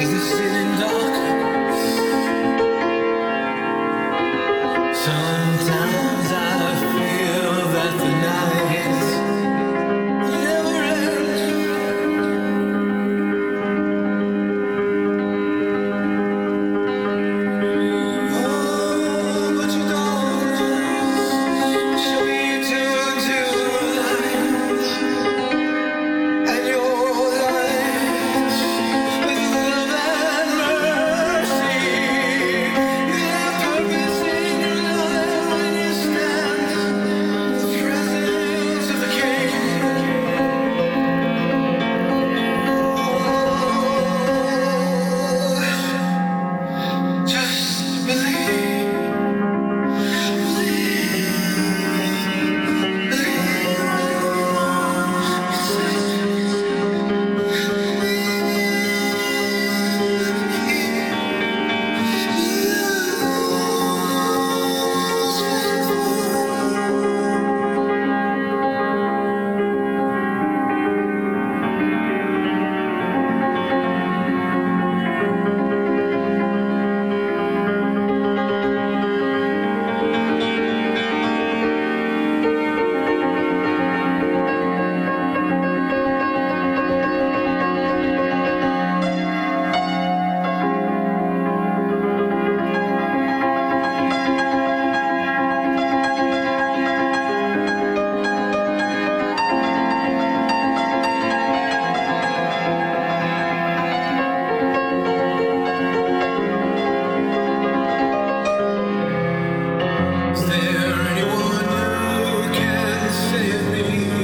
Is this city Anyone who can save me.